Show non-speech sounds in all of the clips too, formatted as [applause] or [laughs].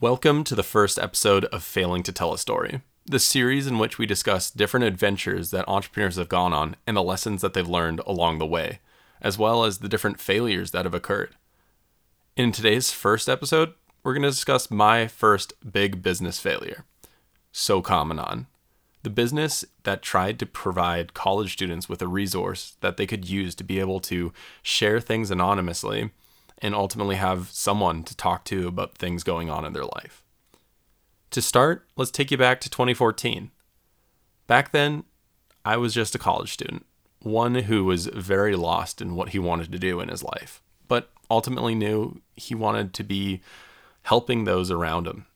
Welcome to the first episode of Failing to Tell a Story, the series in which we discuss different adventures that entrepreneurs have gone on and the lessons that they've learned along the way, as well as the different failures that have occurred. In today's first episode, we're going to discuss my first big business failure SoCommon the business that tried to provide college students with a resource that they could use to be able to share things anonymously and ultimately have someone to talk to about things going on in their life. To start, let's take you back to 2014. Back then, I was just a college student, one who was very lost in what he wanted to do in his life, but ultimately knew he wanted to be helping those around him.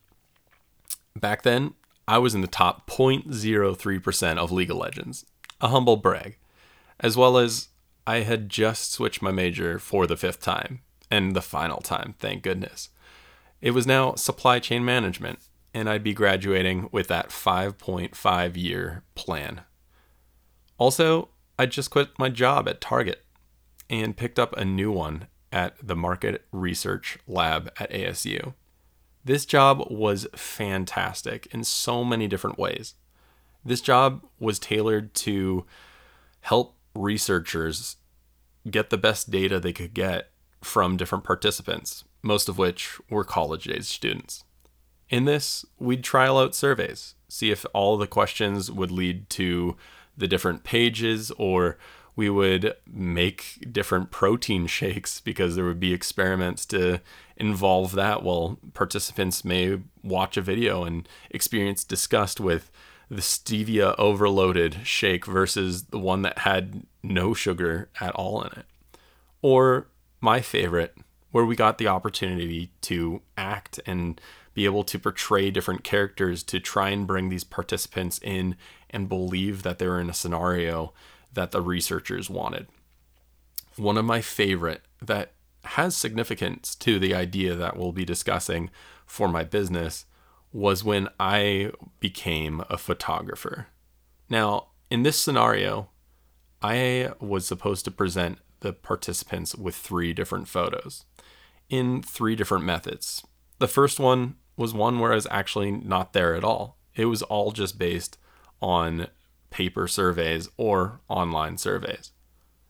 Back then, I was in the top 0.03% of League of Legends, a humble brag, as well as I had just switched my major for the fifth time, and the final time, thank goodness. It was now supply chain management, and I'd be graduating with that 5.5 year plan. Also, I just quit my job at Target and picked up a new one at the Market Research Lab at ASU. This job was fantastic in so many different ways. This job was tailored to help researchers get the best data they could get from different participants, most of which were college age students. In this, we'd trial out surveys, see if all the questions would lead to the different pages or we would make different protein [laughs] shakes because there would be experiments to involve that while participants may watch a video and experience disgust with the stevia overloaded shake versus the one that had no sugar at all in it. Or my favorite, where we got the opportunity to act and be able to portray different characters to try and bring these participants in and believe that they're in a scenario that the researchers wanted. One of my favorite that has significance to the idea that we'll be discussing for my business was when I became a photographer. Now, in this scenario, I was supposed to present the participants with three different photos in three different methods. The first one was one where I was actually not there at all. It was all just based on paper surveys or online surveys.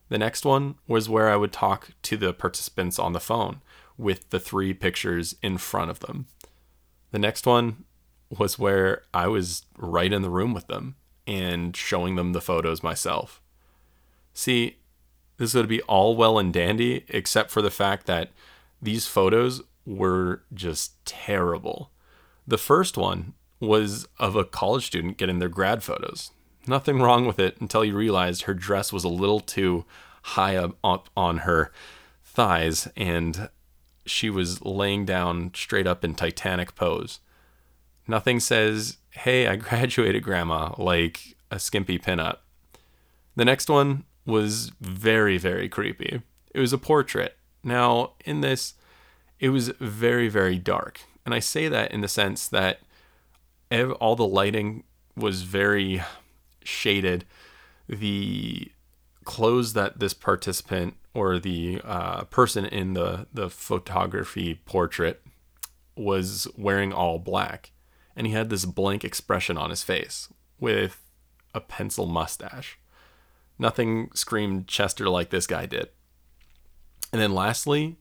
The next one was where I would talk to the participants on the phone with the three pictures in front of them. The next one was where I was right in the room with them and showing them the photos myself. See, this would be all well and dandy, except for the fact that these photos were just terrible. The first one was of a college student getting their grad photos. Nothing wrong with it until you realized her dress was a little too high up, on her thighs and she was laying down straight up in Titanic pose. Nothing says, hey, I [laughs] graduated, Grandma, like a skimpy pinup. The next one was very, very creepy. It was a portrait. Now, in this, it was very, very dark. And I say that in the sense that all the lighting was very shaded. The clothes that this participant or the uh, person in the, the photography portrait was wearing all black. And he had this blank expression on his face with a pencil mustache. Nothing screamed Chester like this guy did. And then lastly,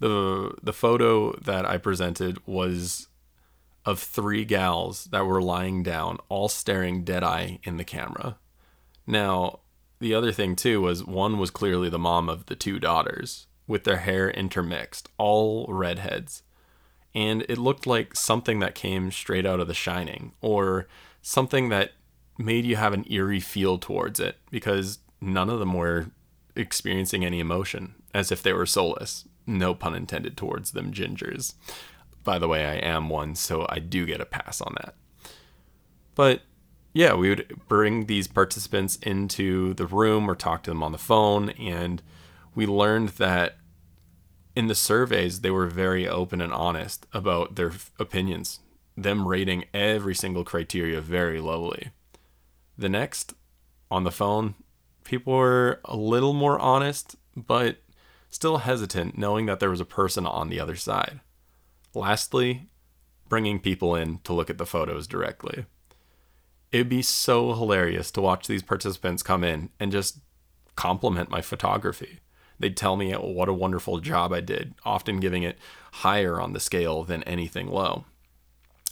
the the photo that I presented was of three gals that were lying down, all staring dead eye in the camera. Now, the other thing too was one was clearly the mom of the two daughters, with their hair intermixed, all redheads. And it looked like something that came straight out of The Shining, or something that made you have an eerie feel towards it, because none of them were experiencing any emotion, as if they were soulless. No pun intended towards them, gingers. By the way, I am one, so I do get a pass on that. But yeah, we would bring these participants into the room or talk to them on the phone, and we learned that in the surveys, they were very open and honest about their opinions, them rating every single criteria very lowly. The next, on the phone, people were a little more honest, but still hesitant, knowing that there was a person on the other side. Lastly, bringing people in to look at the photos directly. It'd be so hilarious to watch these participants come in and just compliment my photography. They'd tell me what a wonderful job I did, often giving it higher on the scale than anything low.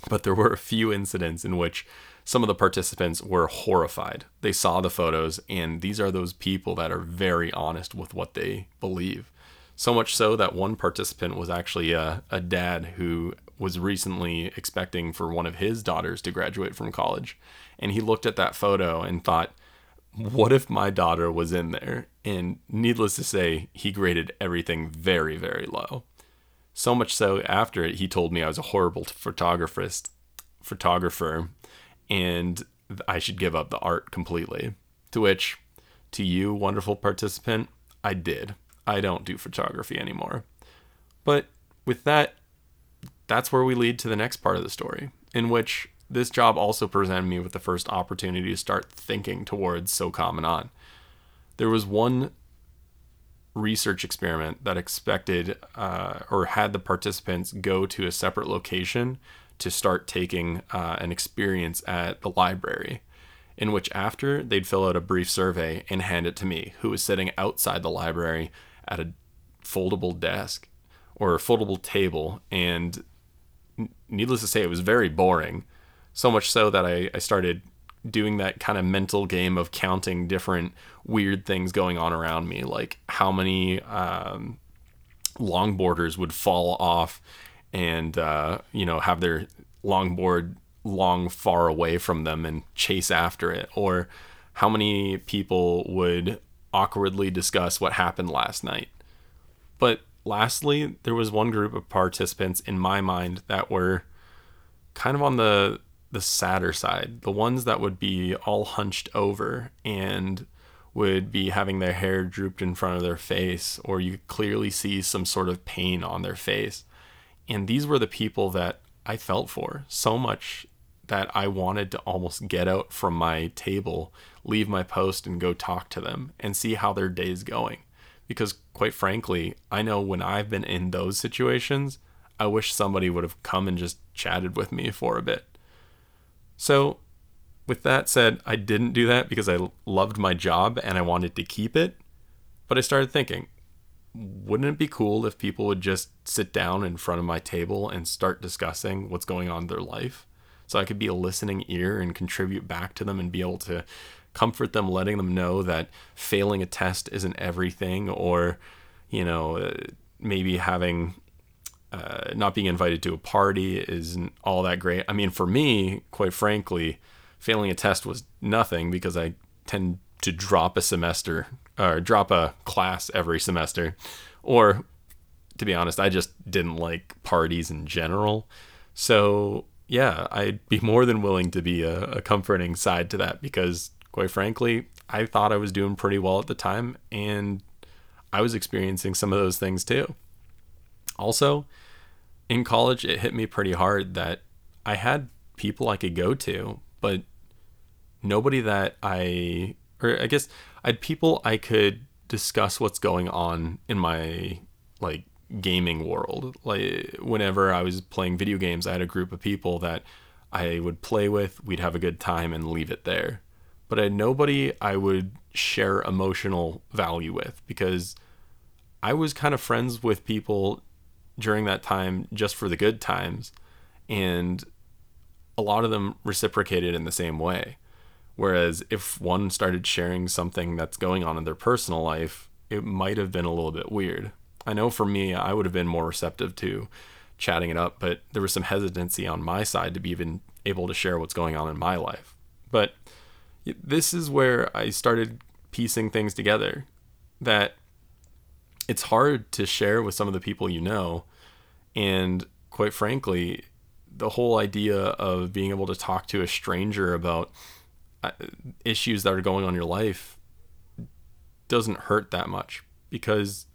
But there were a few incidents in which some of the participants were horrified. They saw the photos, and these are those people that are very honest with what they believe. So much so that one participant was actually a, a dad who was recently expecting for one of his daughters to graduate from college. And he looked at that photo and thought, what if my daughter was in there? And needless to say, he graded everything very, very low. So much so after it, he told me I was a horrible photographist, photographer, and I should give up the art completely. To which, to you, wonderful participant, I did. I don't do photography anymore. But with that, that's where we lead to the next part of the story, in which this job also presented me with the first opportunity to start thinking towards SoCommon. There was one research experiment that expected uh, or had the participants go to a separate location to start taking uh, an experience at the library, in which after they'd fill out a brief survey and hand it to me, who was sitting outside the library at a foldable desk or a foldable table. And needless to say, it was very boring. So much so that I, I started doing that kind of mental game of counting different weird things going on around me, like how many um, longboarders would fall off and uh, you know have their longboard long far away from them and chase after it, or how many people would awkwardly discuss what happened last night. But lastly, there was one group of participants in my mind that were kind of on the the sadder side, the ones that would be all hunched over and would be having their hair drooped in front of their face, or you clearly see some sort of pain on their face. And these were the people that I felt for so much that I wanted to almost get out from my table, leave my post, and go talk to them and see how their day's going. Because, quite frankly, I know when I've been in those situations, I wish somebody would have come and just chatted with me for a bit. So, with that said, I didn't do that because I loved my job and I wanted to keep it. But I started thinking, wouldn't it be cool if people would just sit down in front of my table and start discussing what's going on in their life? So I could be a listening ear and contribute back to them and be able to comfort them, letting them know that failing a test isn't everything, or, you know, maybe having uh, not being invited to a party isn't all that great. I mean, for me, quite frankly, failing a test was nothing because I tend to drop a semester or drop a class every semester. Or to be honest, I just didn't like parties in general. So, yeah, I'd be more than willing to be a, a comforting side to that because, quite frankly, I thought I was doing pretty well at the time and I was experiencing some of those things too. Also, in college, it hit me pretty hard that I had people I could go to, but nobody that I, or I guess I had people I could discuss what's going on in my like gaming world. Like whenever I was playing video games, I had a group of people that I would play with, we'd have a good time and leave it there. But I had nobody I would share emotional value with because I was kind of friends with people during that time just for the good times. And a lot of them reciprocated in the same way. Whereas if one started sharing something that's going on in their personal life, it might have been a little bit weird. I know for me, I would have been more receptive to chatting it up, but there was some hesitancy on my side to be even able to share what's going on in my life. But this is where I started piecing things together that it's hard to share with some of the people you know. And quite frankly, the whole idea of being able to talk to a stranger about issues that are going on in your life doesn't hurt that much because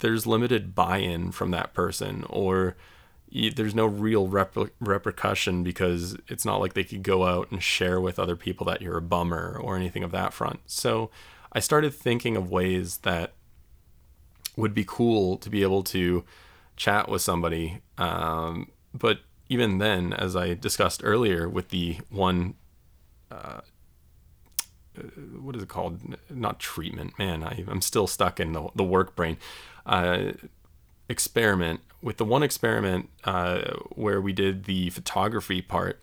there's limited buy-in from that person or there's no real rep- repercussion because it's not like they could go out and share with other people that you're a bummer or anything of that front. So I started thinking of ways that would be cool to be able to chat with somebody, um, but even then, as I discussed earlier with the one, uh, what is it called? Not treatment, man. I, I'm still stuck in the, the work brain. Uh, experiment with the one experiment uh, where we did the photography part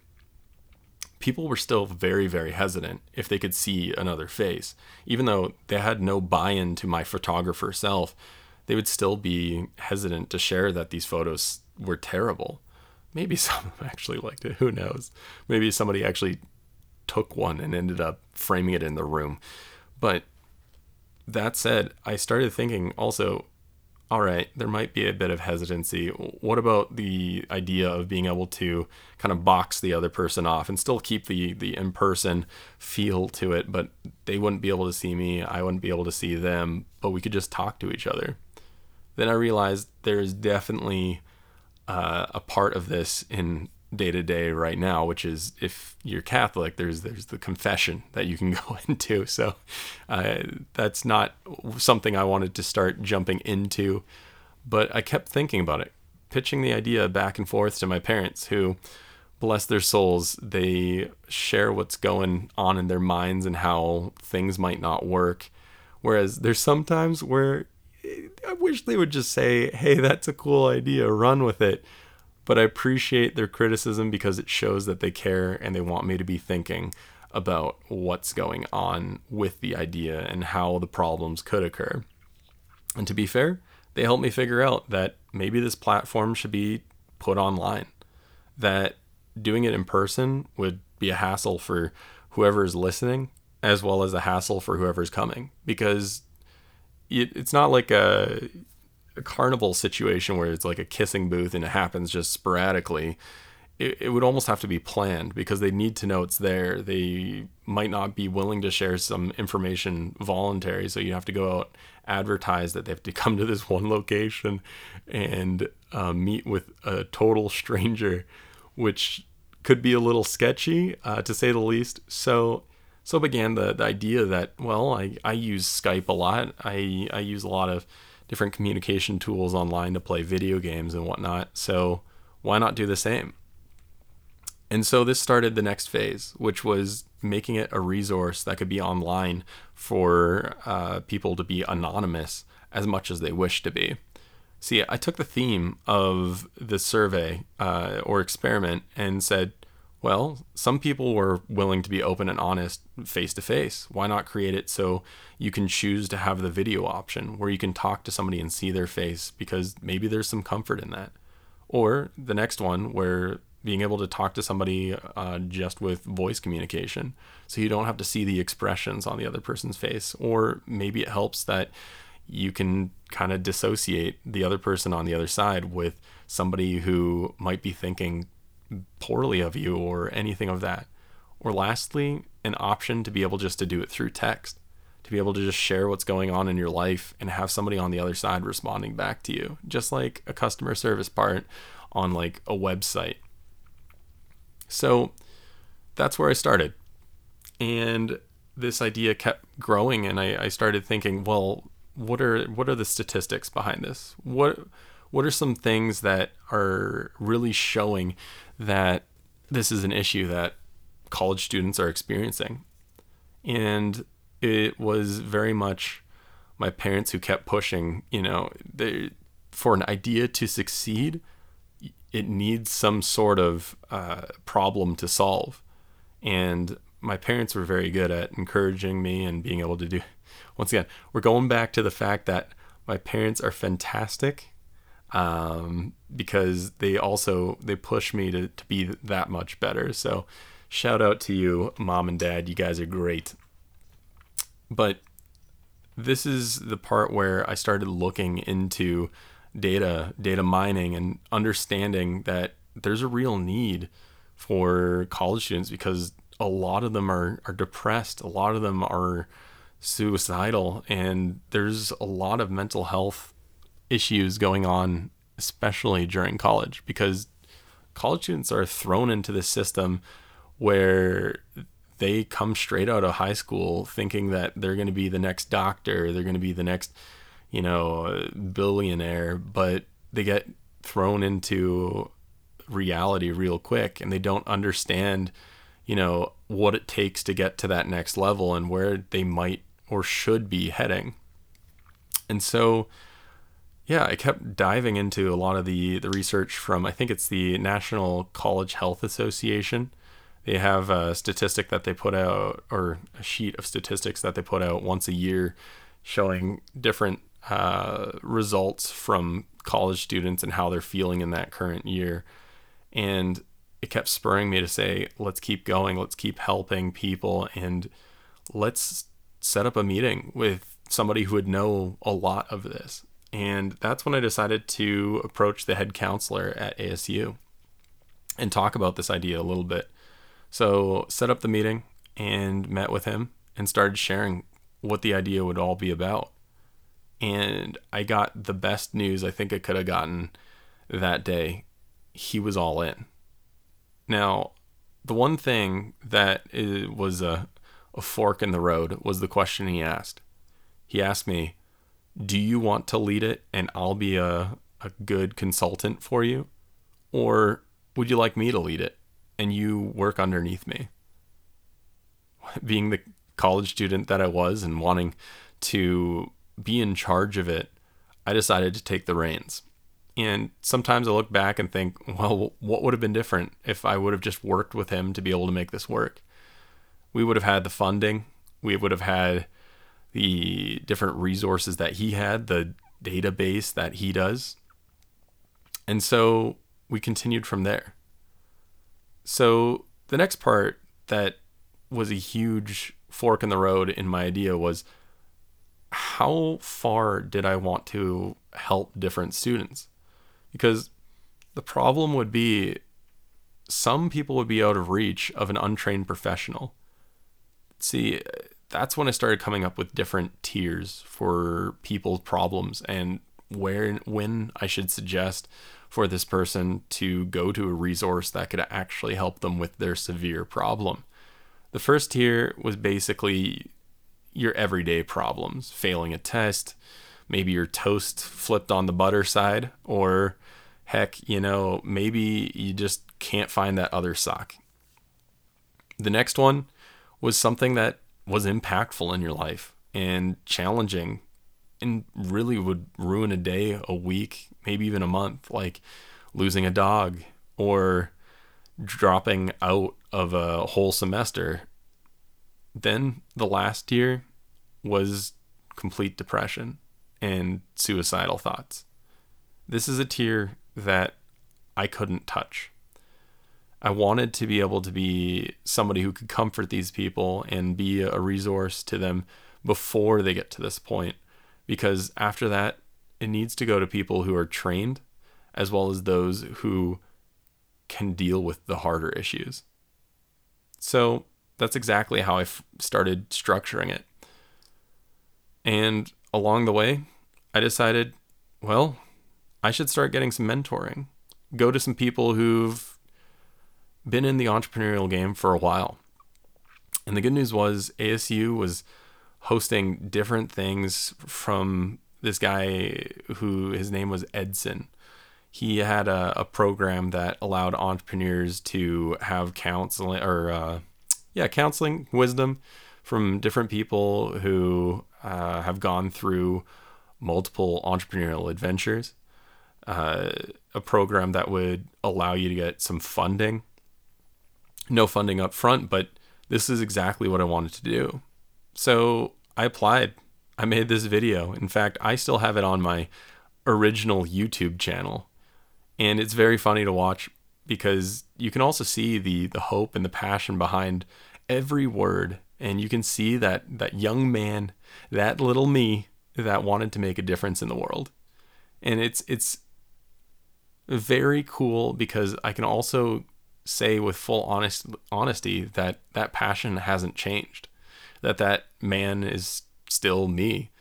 people were still very, very hesitant if they could see another face. Even though they had no buy in to my photographer self, they would still be hesitant to share that these photos were terrible. Maybe [laughs] some of them actually liked it. Who knows? Maybe somebody actually took one and ended up framing it in the room. But that said, I started thinking also all right, there might be a bit of hesitancy. What about the idea of being able to kind of box the other person off and still keep the the in person feel to it, but they wouldn't be able to see me, I wouldn't be able to see them, but we could just talk to each other. Then I realized there's definitely uh, a part of this in day to day right now, which is if you're Catholic, there's there's the confession that you can [laughs] go into. So uh, that's not something I wanted to start jumping into, but I kept thinking about it, pitching the idea back and forth to my parents, who, bless their souls, they share what's going on in their minds and how things might not work. Whereas there's sometimes where I wish they would just say, "Hey, that's a cool idea, run with it." But I appreciate their criticism because it shows that they care and they want me to be thinking about what's going on with the idea and how the problems could occur. And to be fair, they helped me figure out that maybe this platform should be put online, that doing it in person would be a hassle for whoever is listening as well as a hassle for whoever's coming because it, it's not like a carnival situation where it's like a kissing booth and it happens just sporadically, it, it would almost have to be planned because they need to know it's there. They might not be willing to share some information voluntary, so you have to go out advertise that they have to come to this [laughs] one location and uh, meet with a total stranger, which could be a little sketchy uh, to say the least. So so began the, the idea that well I, I use Skype a lot. I I use a lot of different communication tools online to play video games and whatnot. So why not do the same? And so this started the next phase, which was making it a resource that could be online for uh, people to be anonymous as much as they wish to be. See, I took the theme of the survey uh, or experiment and said, well, some people were willing to be open and honest face to face. Why not create it so you can choose to have the video option where you can talk to somebody and see their face because maybe there's some comfort in that. Or the next one where being able to talk to somebody uh, just with voice communication so you don't have to see the expressions on the other person's face. Or maybe it helps that you can kind of dissociate the other person on the other side with somebody who might be thinking poorly of you or anything of that. Or lastly, an option to be able just to do it through text, to be able to just share what's going on in your life and have somebody on the other side responding back to you, just like a customer service part on like a website. So that's where I started. And this idea kept growing and I, I started thinking, well, what are what are the statistics behind this? What what are some things that are really showing that this is an issue that college students are experiencing. And it was very much my parents who kept pushing, you know, they, for an idea to succeed, it needs some sort of uh, problem to solve. And my parents were very good at encouraging me and being able to do. [laughs] Once again, we're going back to the fact that my parents are fantastic um, because they also they push me to, to be that much better. So shout out to you, mom and dad. You guys are great. But this is the part where I started looking into data, data mining, and understanding that there's a real need for college students because a lot of them are, are depressed, a lot of them are suicidal, and there's a lot of mental health issues going on, especially during college, because college students are thrown into this system where they come straight out of high school thinking that they're going to be the next doctor, they're going to be the next, you know, billionaire, but they get thrown into reality real quick and they don't understand, you know, what it takes to get to that next level and where they might or should be heading. And so, yeah, I kept diving into a lot of the the research from I think it's the National College Health Association. They have a statistic that they put out, or a sheet of statistics that they put out once a year, showing different uh, results from college students and how they're feeling in that current year. And it kept spurring me to say, let's keep going, let's keep helping people, and let's set up a meeting with somebody who would know a lot of this. And that's when I decided to approach the head counselor at ASU and talk about this idea a little bit. So, set up the meeting and met with him and started sharing what the idea would all be about. And I got the best news I think I could have gotten that day. He was all in. Now, the one thing that was a, a fork in the road was the question he asked. He asked me, Do you want to lead it and I'll be a, a good consultant for you? Or would you like me to lead it and you work underneath me? [laughs] Being the college student that I was and wanting to be in charge of it, I decided to take the reins. And sometimes I look back and think, well, what would have been different if I would have just worked with him to be able to make this work? We would have had the funding, we would have had the different resources that he had, the database that he does. And so we continued from there. So the next part that was a huge fork in the road in my idea was how far did I want to help different students? Because the problem would be some people would be out of reach of an untrained professional. See, that's when I started coming up with different tiers for people's problems and where when I should suggest for this person to go to a resource that could actually help them with their severe problem. The first tier was basically your everyday problems, failing a test, maybe your toast flipped on the butter side, or heck, you know, maybe you just can't find that other sock. The next one was something that was impactful in your life and challenging and really would ruin a day, a week, maybe even a month, like losing a dog or dropping out of a whole semester then the last year was complete depression and suicidal thoughts. This is a tier that I couldn't touch. I wanted to be able to be somebody who could comfort these people and be a resource to them before they get to this point. Because after that, it needs to go to people who are trained as well as those who can deal with the harder issues. So that's exactly how I f- started structuring it. And along the way, I decided, well, I should start getting some mentoring. Go to some people who've been in the entrepreneurial game for a while. And the good news was ASU was hosting different things from this guy who his name was Edson. He had a, a program that allowed entrepreneurs to have counseling or uh, yeah, counseling, wisdom from different people who uh, have gone through multiple entrepreneurial adventures. Uh, a program that would allow you to get some funding. No funding up front, but this is exactly what I wanted to do. So I applied. I made this video. In fact, I still have it on my original YouTube channel. And it's very funny to watch because you can also see the the hope and the passion behind every word and you can see that that young man that little me that wanted to make a difference in the world and it's it's very cool because i can also say with full honest honesty that that passion hasn't changed that that man is still me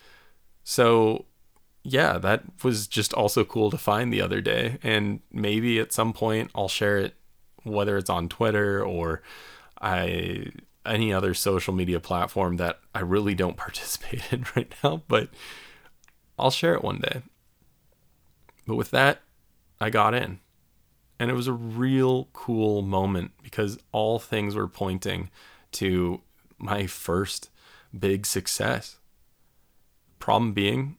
so yeah, that was just also cool to find the other day. And maybe at some point I'll share it, whether it's on Twitter or I any other social media platform that I really don't [laughs] participate in right now, but I'll share it one day. But with that, I got in. And it was a real cool moment because all things were pointing to my first big success. Problem being,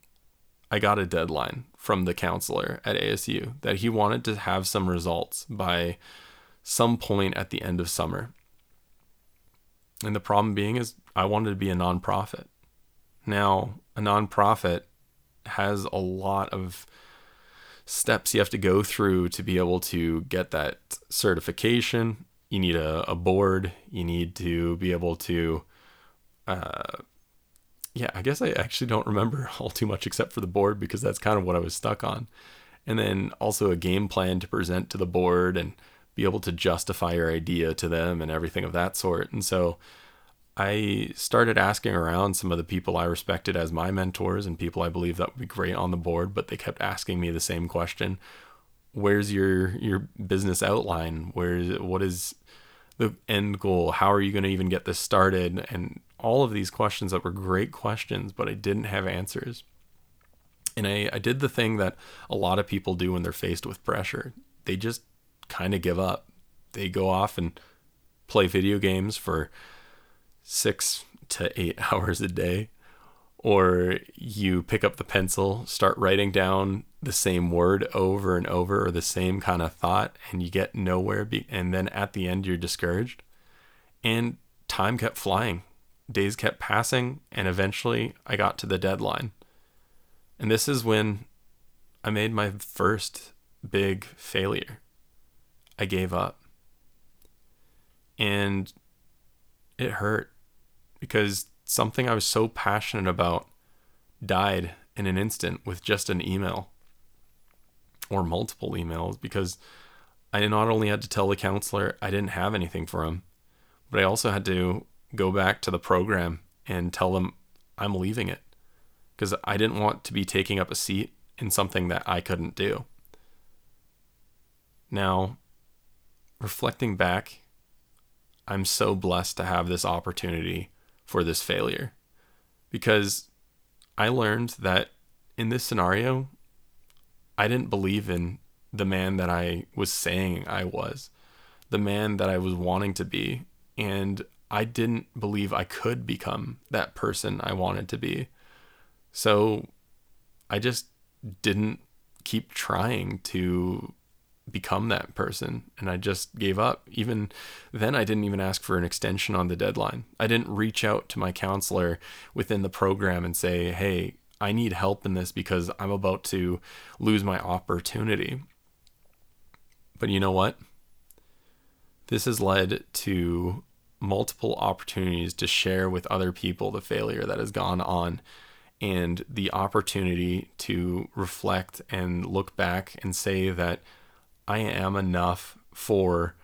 I got a deadline from the counselor at ASU that he wanted to have some results by some point at the end of summer. And the problem being is I wanted to be a nonprofit. Now, a nonprofit has a lot of steps you have to go through to be able to get that certification. You need a, a board. You need to be able to, uh, yeah, I guess I actually don't remember [laughs] all too much except for the board because that's kind of what I was stuck on. And then also a game plan to present to the board and be able to justify your idea to them and everything of that sort. And so I started asking around some of the people I respected as my mentors and people I believe that would be great on the board, but they kept asking me the same question. Where's your your business outline? Where's what is the end goal? How are you going to even get this started? And all of these questions that were great questions, but I didn't have answers. And I, I did the thing that a lot of people do when they're faced with pressure. They just kind of give up. They go off and play video games for six to eight [laughs] hours a day, or you pick up the pencil, start writing down the same word over and over or the same kind of thought, and you get nowhere. Be- and then at the end, you're discouraged. And time kept flying, days kept passing, and eventually I got to the deadline. And this is when I made my first big failure. I gave up. And it hurt because something I was so passionate about died in an instant with just an email or multiple emails because I not only had to tell the counselor I didn't have anything for him, but I also had to go back to the program and tell them I'm leaving it because I didn't want to be taking up a seat in something that I couldn't do. Now, reflecting back, I'm so blessed to have this opportunity for this failure because I learned that in this scenario, I didn't believe in the man that I was saying I was, the man that I was wanting to be. And I didn't believe I could become that person I wanted to be. So I just didn't keep trying to become that person and I just gave up. Even then I didn't even ask for an extension on the deadline. I didn't reach out to my counselor within the program and say, "Hey, I need help in this because I'm about to lose my opportunity." But you know what? This has led to multiple opportunities to share with other people the failure that has gone on and the opportunity to reflect and look back and say that I am enough for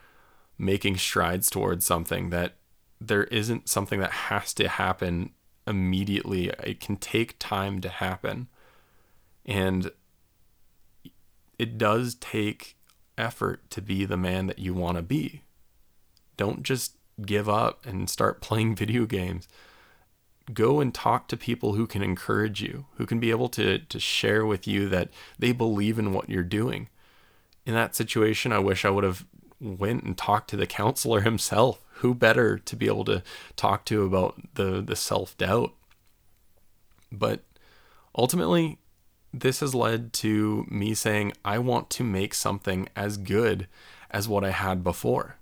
making strides towards something that there isn't something that has to happen immediately. It can take time to happen. And it does take effort to be the man that you want to be. Don't just give up and start [laughs] playing video games. Go and talk to people who can encourage you, who can be able to, to share with you that they believe in what you're doing in that situation, I wish I would have went and talked to the counselor [laughs] himself. Who better to be able to talk to about the the self doubt? But ultimately, this has led to me saying I want to make something as good as what I had before.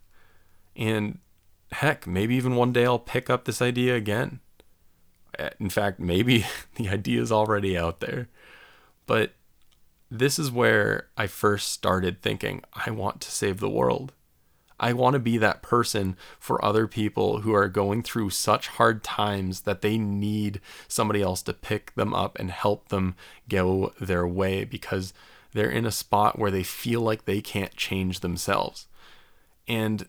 And heck, maybe even one day I'll pick up this idea again. Eh, in fact, maybe [laughs] the idea is already out there. But this is where I first started thinking, I want to save the world. I want to be that person for other people who are going through such hard times that they need somebody else to pick them up and help them go their way because they're in a spot where they feel like they can't change themselves. And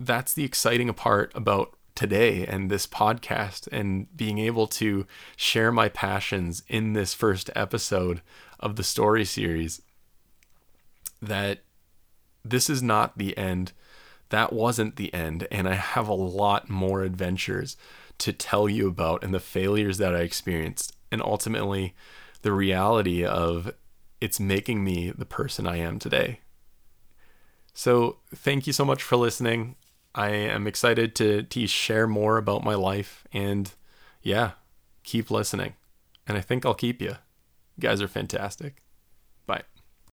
that's the exciting part about today and this podcast and being able to share my passions in this first episode of the story series that this is not the end. That wasn't the end. And I have a lot more adventures to tell you about and the failures that I experienced. And ultimately, the reality of it's making me the person I am today. So, thank you so much for listening. I am excited to, to share more about my life and yeah, keep listening. And I think I'll keep you. Guys are fantastic.